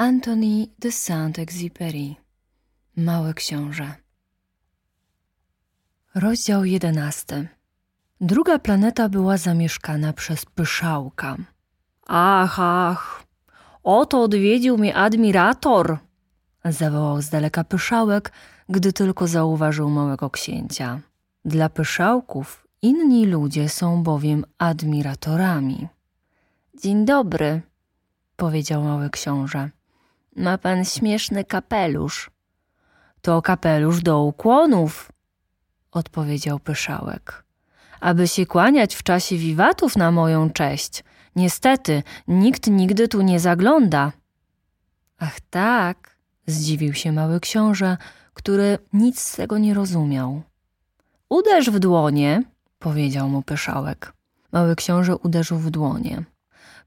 Antony de Saint-Exupéry Mały Książę Rozdział jedenasty Druga planeta była zamieszkana przez pyszałka. Ach, ach, oto odwiedził mnie admirator! Zawołał z daleka pyszałek, gdy tylko zauważył małego księcia. Dla pyszałków inni ludzie są bowiem admiratorami. Dzień dobry, powiedział mały książę. Ma pan śmieszny kapelusz. To kapelusz do ukłonów, odpowiedział pyszałek. Aby się kłaniać w czasie wiwatów na moją cześć. Niestety, nikt nigdy tu nie zagląda. Ach tak, zdziwił się mały książę, który nic z tego nie rozumiał. Uderz w dłonie, powiedział mu pyszałek. Mały książę uderzył w dłonie.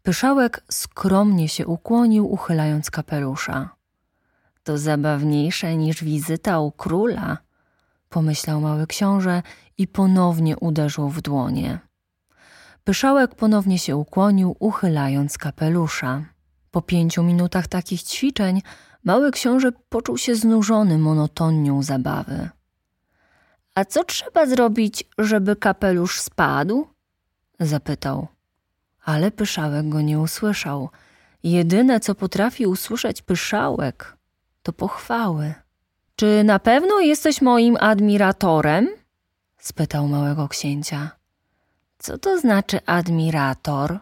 Pyszałek skromnie się ukłonił, uchylając kapelusza. To zabawniejsze niż wizyta u króla, pomyślał mały książę i ponownie uderzył w dłonie. Pyszałek ponownie się ukłonił, uchylając kapelusza. Po pięciu minutach takich ćwiczeń mały książę poczuł się znużony monotonią zabawy. A co trzeba zrobić, żeby kapelusz spadł? zapytał. Ale pyszałek go nie usłyszał. Jedyne, co potrafi usłyszeć pyszałek, to pochwały. Czy na pewno jesteś moim admiratorem? spytał małego księcia. Co to znaczy admirator?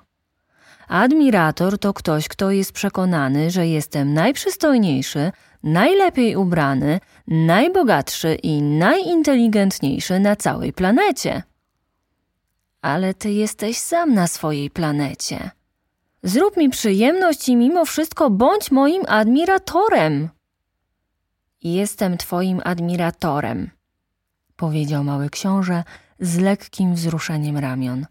Admirator to ktoś, kto jest przekonany, że jestem najprzystojniejszy, najlepiej ubrany, najbogatszy i najinteligentniejszy na całej planecie. Ale ty jesteś sam na swojej planecie. Zrób mi przyjemność i mimo wszystko bądź moim admiratorem. Jestem twoim admiratorem, powiedział mały książę z lekkim wzruszeniem ramion.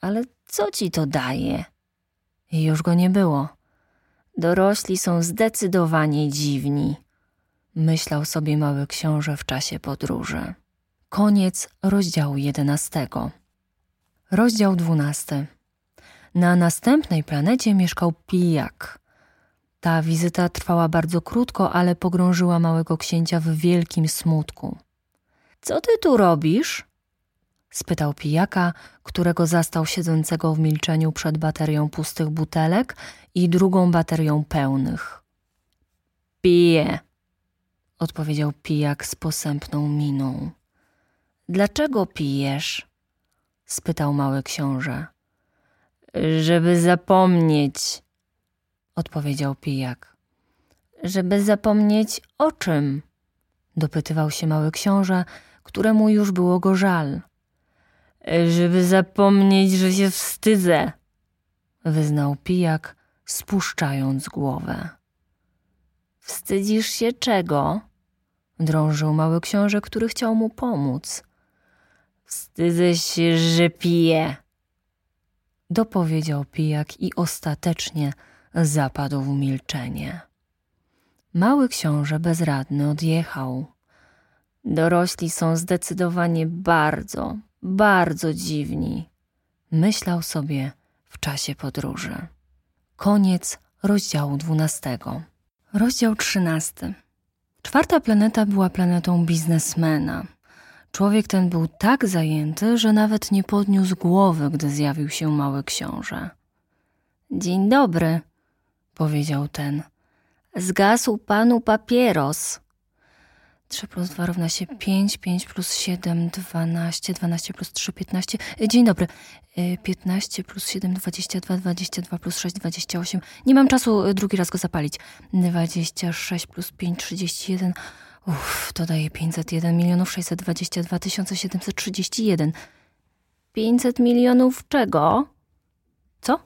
Ale co ci to daje? I już go nie było. Dorośli są zdecydowanie dziwni, myślał sobie mały książę w czasie podróży. Koniec rozdziału jedenastego. Rozdział dwunasty. Na następnej planecie mieszkał pijak. Ta wizyta trwała bardzo krótko, ale pogrążyła małego księcia w wielkim smutku. Co ty tu robisz? spytał pijaka, którego zastał siedzącego w milczeniu przed baterią pustych butelek i drugą baterią pełnych. Piję, odpowiedział pijak z posępną miną. Dlaczego pijesz? Spytał mały książę. Żeby zapomnieć, odpowiedział pijak. Żeby zapomnieć o czym? dopytywał się mały książę, któremu już było go żal. Żeby zapomnieć, że się wstydzę, wyznał pijak, spuszczając głowę. Wstydzisz się czego? drążył mały książę, który chciał mu pomóc. Wstydzę się, że piję, dopowiedział pijak i ostatecznie zapadł w milczenie. Mały książę bezradny odjechał. Dorośli są zdecydowanie bardzo, bardzo dziwni, myślał sobie w czasie podróży. Koniec rozdziału dwunastego. Rozdział trzynasty. Czwarta planeta była planetą biznesmena. Człowiek ten był tak zajęty, że nawet nie podniósł głowy, gdy zjawił się mały książę. Dzień dobry, powiedział ten. Zgasł panu papieros. 3 plus 2 równa się 5, 5 plus 7, 12, 12 plus 3, 15. Dzień dobry. 15 plus 7, 22, 22 plus 6, 28. Nie mam czasu drugi raz go zapalić. 26 plus 5, 31. Uff, to daje 501 milionów 622 731. 500 milionów czego? Co?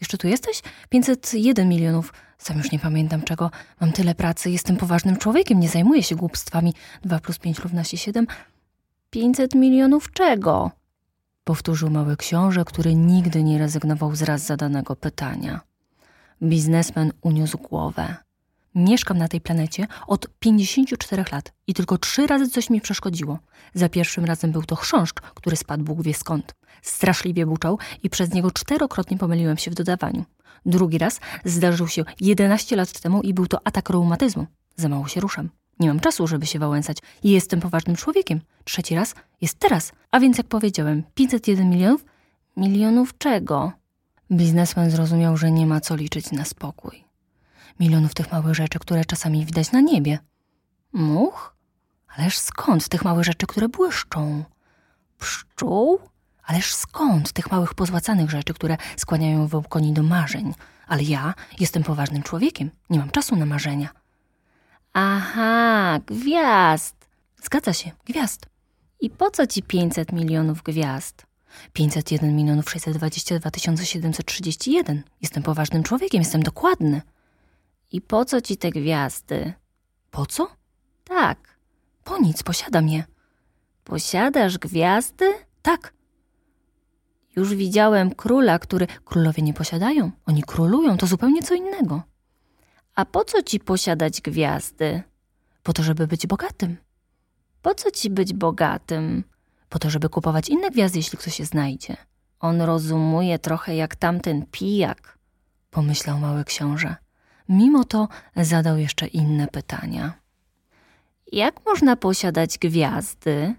Jeszcze tu jesteś? 501 milionów. Sam już nie pamiętam czego. Mam tyle pracy, jestem poważnym człowiekiem, nie zajmuję się głupstwami. 2 plus 5 równa się 7. 500 milionów czego? Powtórzył mały książę, który nigdy nie rezygnował z raz zadanego pytania. Biznesmen uniósł głowę. Mieszkam na tej planecie od 54 lat i tylko trzy razy coś mi przeszkodziło. Za pierwszym razem był to chrząszcz, który spadł Bóg wie skąd. Straszliwie buczał i przez niego czterokrotnie pomyliłem się w dodawaniu. Drugi raz zdarzył się 11 lat temu i był to atak reumatyzmu. Za mało się ruszam. Nie mam czasu, żeby się wałęsać i jestem poważnym człowiekiem. Trzeci raz jest teraz. A więc jak powiedziałem, 501 milionów? Milionów czego? Biznesmen zrozumiał, że nie ma co liczyć na spokój. Milionów tych małych rzeczy, które czasami widać na niebie. Much? Ależ skąd tych małych rzeczy, które błyszczą? Pszczół? Ależ skąd tych małych pozłacanych rzeczy, które skłaniają wołkoni do marzeń? Ale ja jestem poważnym człowiekiem, nie mam czasu na marzenia. Aha, gwiazd. Zgadza się, gwiazd. I po co ci 500 milionów gwiazd? 501 milionów 622 731. Jestem poważnym człowiekiem, jestem dokładny. I po co ci te gwiazdy? Po co? Tak. Po nic, posiadam je. Posiadasz gwiazdy? Tak. Już widziałem króla, który. Królowie nie posiadają, oni królują, to zupełnie co innego. A po co ci posiadać gwiazdy? Po to, żeby być bogatym. Po co ci być bogatym? Po to, żeby kupować inne gwiazdy, jeśli ktoś się znajdzie. On rozumuje trochę jak tamten pijak, pomyślał mały książę. Mimo to zadał jeszcze inne pytania. Jak można posiadać gwiazdy?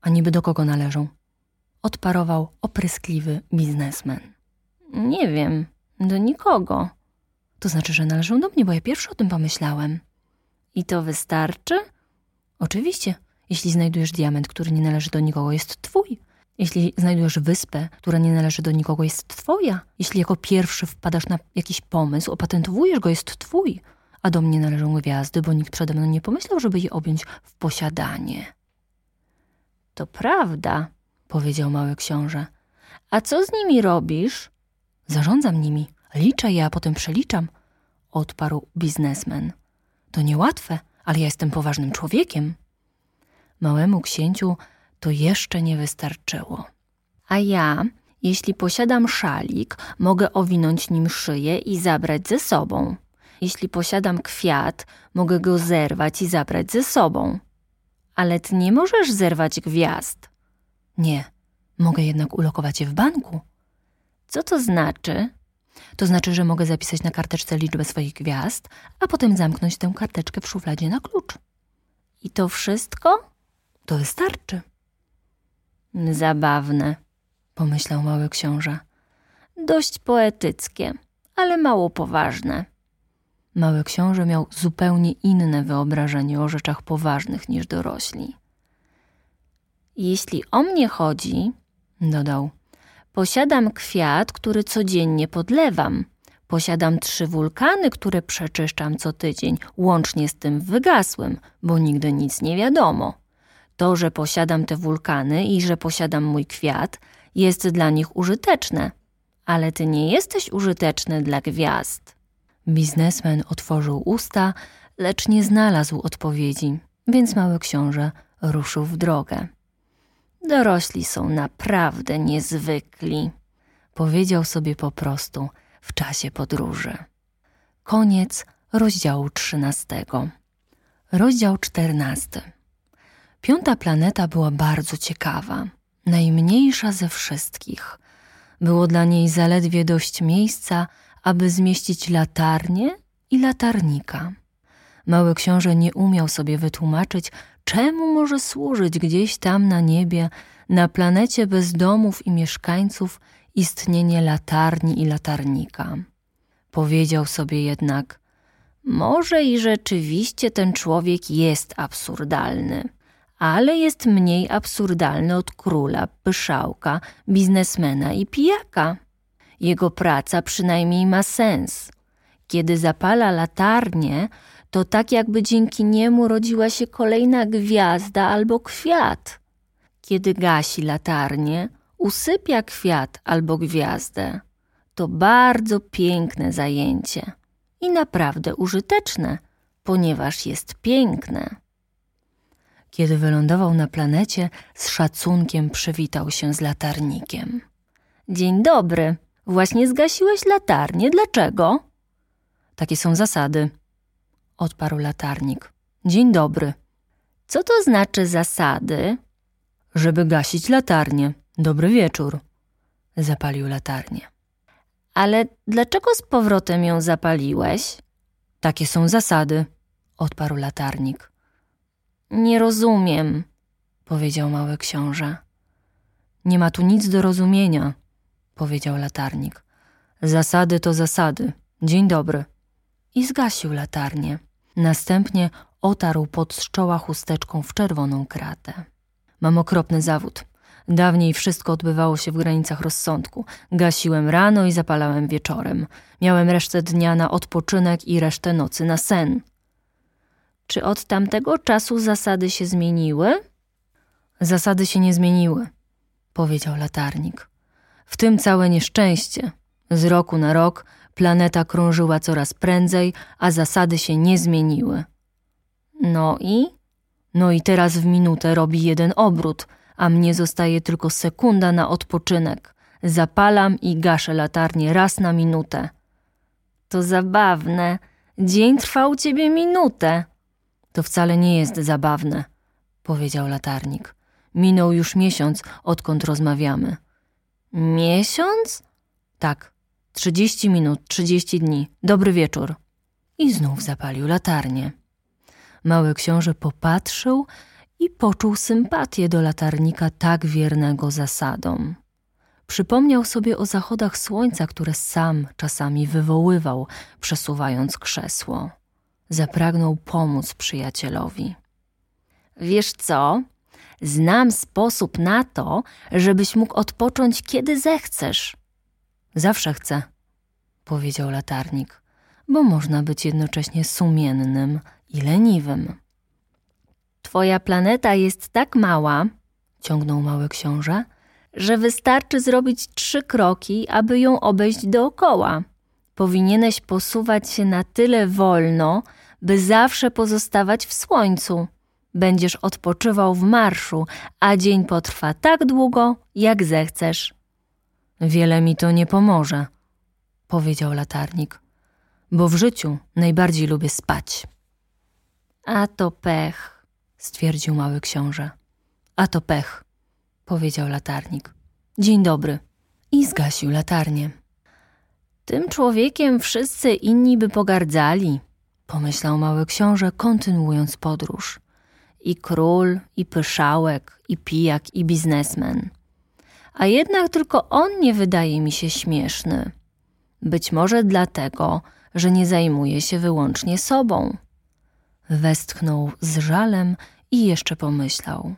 A niby do kogo należą? Odparował opryskliwy biznesmen. Nie wiem, do nikogo. To znaczy, że należą do mnie, bo ja pierwszy o tym pomyślałem. I to wystarczy? Oczywiście, jeśli znajdujesz diament, który nie należy do nikogo, jest twój. Jeśli znajdujesz wyspę, która nie należy do nikogo, jest twoja. Jeśli jako pierwszy wpadasz na jakiś pomysł, opatentowujesz go, jest twój. A do mnie należą gwiazdy, bo nikt przede mną nie pomyślał, żeby je objąć w posiadanie. To prawda, powiedział mały książę. A co z nimi robisz? Zarządzam nimi, liczę je, a potem przeliczam, odparł biznesmen. To niełatwe, ale ja jestem poważnym człowiekiem. Małemu księciu to jeszcze nie wystarczyło. A ja, jeśli posiadam szalik, mogę owinąć nim szyję i zabrać ze sobą. Jeśli posiadam kwiat, mogę go zerwać i zabrać ze sobą. Ale ty nie możesz zerwać gwiazd. Nie, mogę jednak ulokować je w banku. Co to znaczy? To znaczy, że mogę zapisać na karteczce liczbę swoich gwiazd, a potem zamknąć tę karteczkę w szufladzie na klucz. I to wszystko? To wystarczy. Zabawne, pomyślał mały książę. Dość poetyckie, ale mało poważne. Mały książę miał zupełnie inne wyobrażenie o rzeczach poważnych niż dorośli. Jeśli o mnie chodzi, dodał, posiadam kwiat, który codziennie podlewam. Posiadam trzy wulkany, które przeczyszczam co tydzień, łącznie z tym wygasłym, bo nigdy nic nie wiadomo. To, że posiadam te wulkany i że posiadam mój kwiat, jest dla nich użyteczne, ale ty nie jesteś użyteczny dla gwiazd. Biznesmen otworzył usta, lecz nie znalazł odpowiedzi, więc mały książę ruszył w drogę. Dorośli są naprawdę niezwykli, powiedział sobie po prostu w czasie podróży. Koniec rozdziału trzynastego. Rozdział czternasty. Piąta planeta była bardzo ciekawa, najmniejsza ze wszystkich. Było dla niej zaledwie dość miejsca, aby zmieścić latarnię i latarnika. Mały książę nie umiał sobie wytłumaczyć, czemu może służyć gdzieś tam na niebie, na planecie bez domów i mieszkańców, istnienie latarni i latarnika. Powiedział sobie jednak, może i rzeczywiście ten człowiek jest absurdalny ale jest mniej absurdalny od króla, pyszałka, biznesmena i pijaka. Jego praca przynajmniej ma sens. Kiedy zapala latarnię, to tak jakby dzięki niemu rodziła się kolejna gwiazda albo kwiat. Kiedy gasi latarnię, usypia kwiat albo gwiazdę. To bardzo piękne zajęcie i naprawdę użyteczne, ponieważ jest piękne. Kiedy wylądował na planecie, z szacunkiem przywitał się z latarnikiem. Dzień dobry. Właśnie zgasiłeś latarnię. Dlaczego? Takie są zasady. Odparł latarnik. Dzień dobry. Co to znaczy zasady? Żeby gasić latarnię. Dobry wieczór. Zapalił latarnię. Ale dlaczego z powrotem ją zapaliłeś? Takie są zasady, odparł latarnik. Nie rozumiem, powiedział mały książę. Nie ma tu nic do rozumienia, powiedział latarnik. Zasady to zasady. Dzień dobry. I zgasił latarnię. Następnie otarł pod z czoła chusteczką w czerwoną kratę. Mam okropny zawód. Dawniej wszystko odbywało się w granicach rozsądku. Gasiłem rano i zapalałem wieczorem. Miałem resztę dnia na odpoczynek i resztę nocy na sen. Czy od tamtego czasu zasady się zmieniły? Zasady się nie zmieniły, powiedział latarnik. W tym całe nieszczęście. Z roku na rok planeta krążyła coraz prędzej, a zasady się nie zmieniły. No i? No i teraz w minutę robi jeden obrót, a mnie zostaje tylko sekunda na odpoczynek. Zapalam i gaszę latarnię raz na minutę. To zabawne. Dzień trwał ciebie minutę. To wcale nie jest zabawne, powiedział latarnik. Minął już miesiąc, odkąd rozmawiamy. Miesiąc? Tak, trzydzieści minut, trzydzieści dni. Dobry wieczór. I znów zapalił latarnię. Mały książę popatrzył i poczuł sympatię do latarnika tak wiernego zasadom. Przypomniał sobie o zachodach słońca, które sam czasami wywoływał, przesuwając krzesło. Zapragnął pomóc przyjacielowi. Wiesz co? Znam sposób na to, żebyś mógł odpocząć, kiedy zechcesz. Zawsze chcę, powiedział latarnik, bo można być jednocześnie sumiennym i leniwym. Twoja planeta jest tak mała, ciągnął mały książę, że wystarczy zrobić trzy kroki, aby ją obejść dookoła. Powinieneś posuwać się na tyle wolno, by zawsze pozostawać w słońcu. Będziesz odpoczywał w marszu, a dzień potrwa tak długo, jak zechcesz. Wiele mi to nie pomoże, powiedział latarnik, bo w życiu najbardziej lubię spać. A to pech, stwierdził mały książę. A to pech, powiedział latarnik. Dzień dobry. I zgasił latarnię. Tym człowiekiem wszyscy inni by pogardzali, pomyślał mały książę, kontynuując podróż. I król, i pyszałek, i pijak, i biznesmen. A jednak tylko on nie wydaje mi się śmieszny. Być może dlatego, że nie zajmuje się wyłącznie sobą. Westchnął z żalem i jeszcze pomyślał.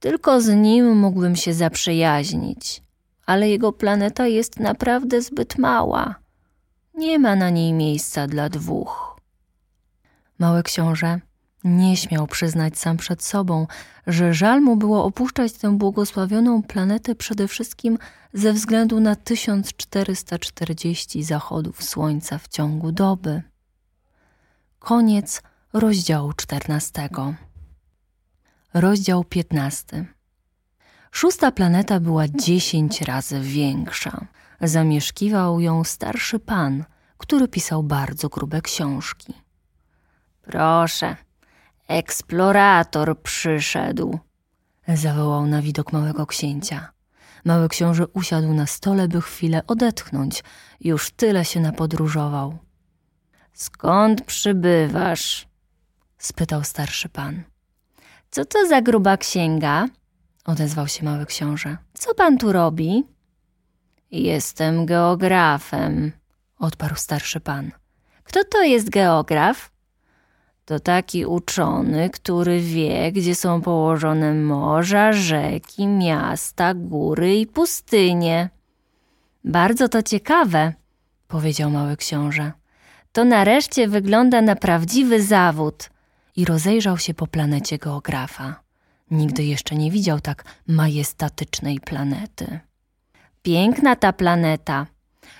Tylko z nim mógłbym się zaprzyjaźnić, ale jego planeta jest naprawdę zbyt mała. Nie ma na niej miejsca dla dwóch. Mały książę nie śmiał przyznać sam przed sobą, że żal mu było opuszczać tę błogosławioną planetę przede wszystkim ze względu na 1440 zachodów słońca w ciągu doby. Koniec rozdziału 14. Rozdział 15. Szósta planeta była dziesięć razy większa. Zamieszkiwał ją starszy pan, który pisał bardzo grube książki. Proszę, eksplorator przyszedł, zawołał na widok małego księcia. Mały książę usiadł na stole, by chwilę odetchnąć. Już tyle się napodróżował. Skąd przybywasz? spytał starszy pan. Co to za gruba księga? odezwał się mały książę. Co pan tu robi? Jestem geografem, odparł starszy pan. Kto to jest geograf? To taki uczony, który wie, gdzie są położone morza, rzeki, miasta, góry i pustynie. Bardzo to ciekawe, powiedział mały książę. To nareszcie wygląda na prawdziwy zawód i rozejrzał się po planecie geografa. Nigdy jeszcze nie widział tak majestatycznej planety. Piękna ta planeta.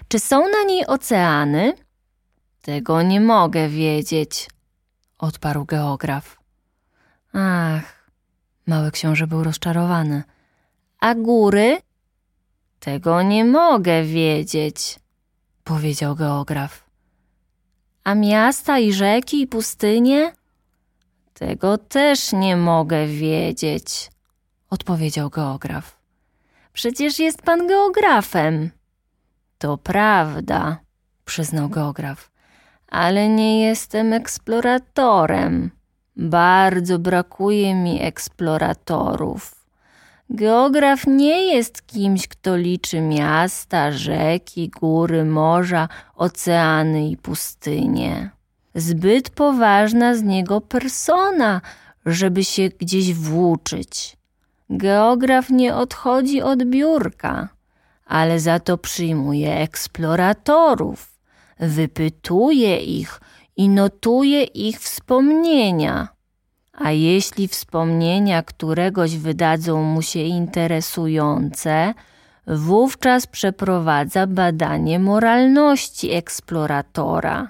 Czy są na niej oceany? Tego nie mogę wiedzieć, odparł geograf. Ach, mały książę był rozczarowany. A góry? Tego nie mogę wiedzieć, powiedział geograf. A miasta i rzeki i pustynie? Tego też nie mogę wiedzieć, odpowiedział geograf. Przecież jest pan geografem. To prawda, przyznał geograf, ale nie jestem eksploratorem. Bardzo brakuje mi eksploratorów. Geograf nie jest kimś, kto liczy miasta, rzeki, góry, morza, oceany i pustynie. Zbyt poważna z niego persona, żeby się gdzieś włóczyć. Geograf nie odchodzi od biurka, ale za to przyjmuje eksploratorów, wypytuje ich i notuje ich wspomnienia. A jeśli wspomnienia któregoś wydadzą mu się interesujące, wówczas przeprowadza badanie moralności eksploratora.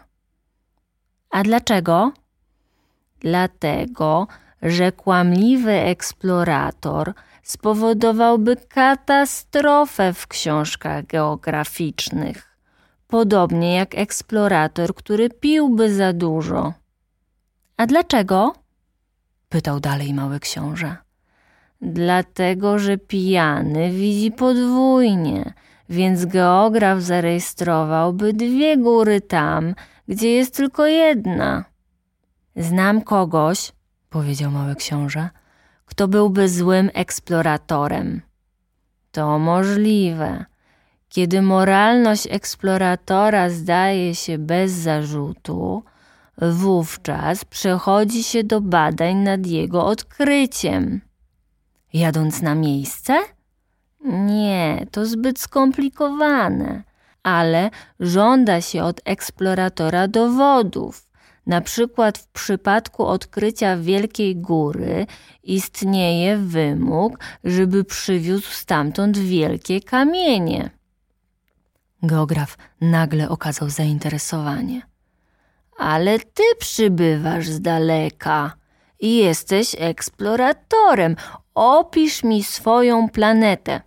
A dlaczego? Dlatego, że kłamliwy eksplorator spowodowałby katastrofę w książkach geograficznych, podobnie jak eksplorator, który piłby za dużo. A dlaczego? pytał dalej mały książę. Dlatego, że pijany widzi podwójnie, więc geograf zarejestrowałby dwie góry tam, gdzie jest tylko jedna. Znam kogoś, powiedział mały książę, kto byłby złym eksploratorem. To możliwe. Kiedy moralność eksploratora zdaje się bez zarzutu, wówczas przechodzi się do badań nad jego odkryciem. Jadąc na miejsce? Nie, to zbyt skomplikowane, ale żąda się od eksploratora dowodów na przykład w przypadku odkrycia Wielkiej Góry istnieje wymóg, żeby przywiózł stamtąd wielkie kamienie. Geograf nagle okazał zainteresowanie. Ale ty przybywasz z daleka i jesteś eksploratorem. Opisz mi swoją planetę.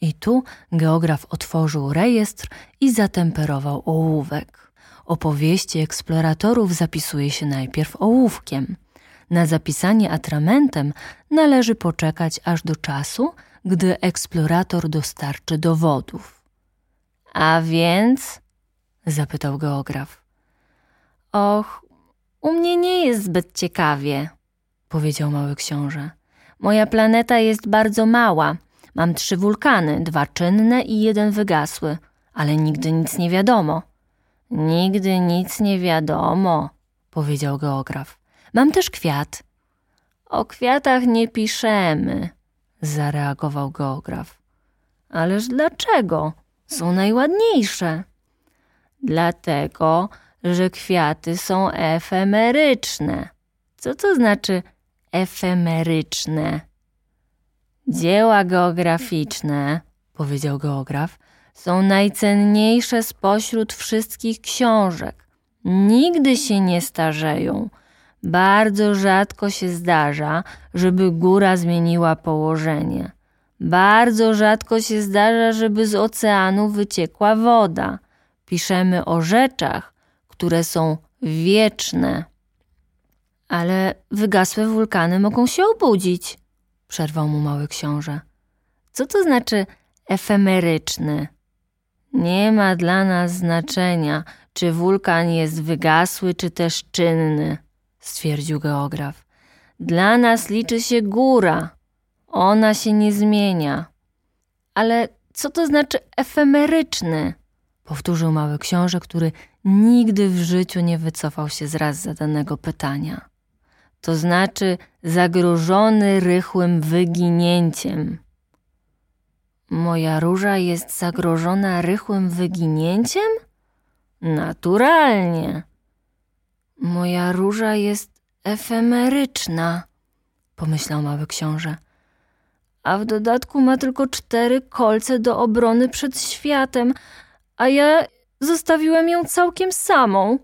I tu geograf otworzył rejestr i zatemperował ołówek. Opowieści eksploratorów zapisuje się najpierw ołówkiem. Na zapisanie atramentem należy poczekać aż do czasu, gdy eksplorator dostarczy dowodów. A więc? zapytał geograf. Och, u mnie nie jest zbyt ciekawie, powiedział mały książę. Moja planeta jest bardzo mała. Mam trzy wulkany, dwa czynne i jeden wygasły, ale nigdy nic nie wiadomo. Nigdy nic nie wiadomo, powiedział geograf. Mam też kwiat. O kwiatach nie piszemy, zareagował geograf. Ależ dlaczego? Są najładniejsze. Dlatego, że kwiaty są efemeryczne. Co to znaczy efemeryczne? Dzieła geograficzne, powiedział geograf, są najcenniejsze spośród wszystkich książek. Nigdy się nie starzeją. Bardzo rzadko się zdarza, żeby góra zmieniła położenie. Bardzo rzadko się zdarza, żeby z oceanu wyciekła woda. Piszemy o rzeczach, które są wieczne. Ale wygasłe wulkany mogą się obudzić, przerwał mu mały książę. Co to znaczy efemeryczny? Nie ma dla nas znaczenia, czy wulkan jest wygasły, czy też czynny, stwierdził geograf. Dla nas liczy się góra. Ona się nie zmienia. Ale co to znaczy efemeryczny? Powtórzył mały książę, który nigdy w życiu nie wycofał się z raz zadanego pytania. To znaczy zagrożony rychłym wyginięciem. Moja róża jest zagrożona rychłym wyginięciem? Naturalnie. Moja róża jest efemeryczna, pomyślał mały książę. A w dodatku ma tylko cztery kolce do obrony przed światem, a ja zostawiłem ją całkiem samą.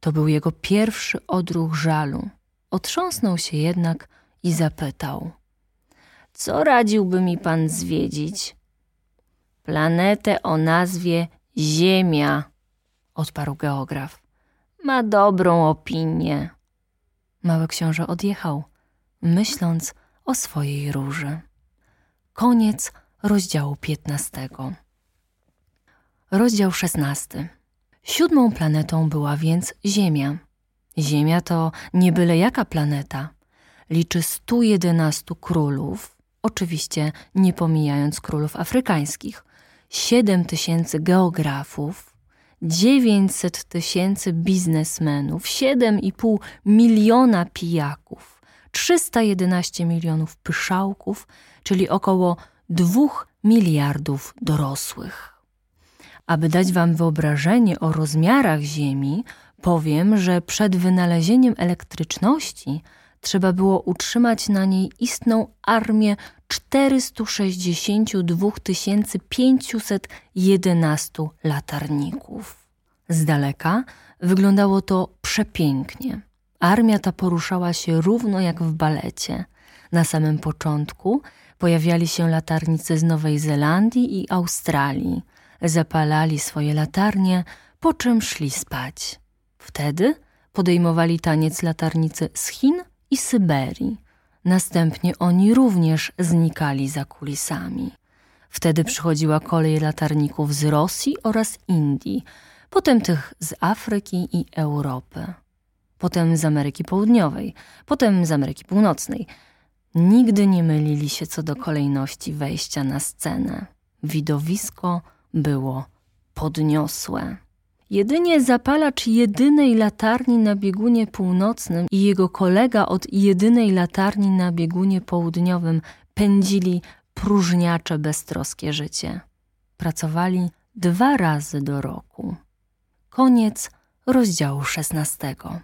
To był jego pierwszy odruch żalu. Otrząsnął się jednak i zapytał – co radziłby mi pan zwiedzić? Planetę o nazwie Ziemia, odparł geograf. Ma dobrą opinię. Mały książę odjechał, myśląc o swojej róży. Koniec rozdziału piętnastego. Rozdział 16. Siódmą planetą była więc Ziemia. Ziemia to nie byle jaka planeta. Liczy 111 królów, oczywiście nie pomijając królów afrykańskich, 7 tysięcy geografów, 900 tysięcy biznesmenów, 7,5 miliona pijaków, 311 milionów pyszałków, czyli około 2 miliardów dorosłych. Aby dać Wam wyobrażenie o rozmiarach Ziemi, powiem, że przed wynalezieniem elektryczności trzeba było utrzymać na niej istną armię 462 511 latarników. Z daleka wyglądało to przepięknie. Armia ta poruszała się równo jak w balecie. Na samym początku pojawiali się latarnicy z Nowej Zelandii i Australii – zapalali swoje latarnie, po czym szli spać. Wtedy podejmowali taniec latarnicy z Chin i Syberii. Następnie oni również znikali za kulisami. Wtedy przychodziła kolej latarników z Rosji oraz Indii, potem tych z Afryki i Europy, potem z Ameryki Południowej, potem z Ameryki Północnej. Nigdy nie mylili się co do kolejności wejścia na scenę. Widowisko było podniosłe. Jedynie zapalacz jedynej latarni na biegunie północnym i jego kolega od jedynej latarni na biegunie południowym pędzili próżniacze beztroskie życie. Pracowali dwa razy do roku. Koniec rozdziału szesnastego.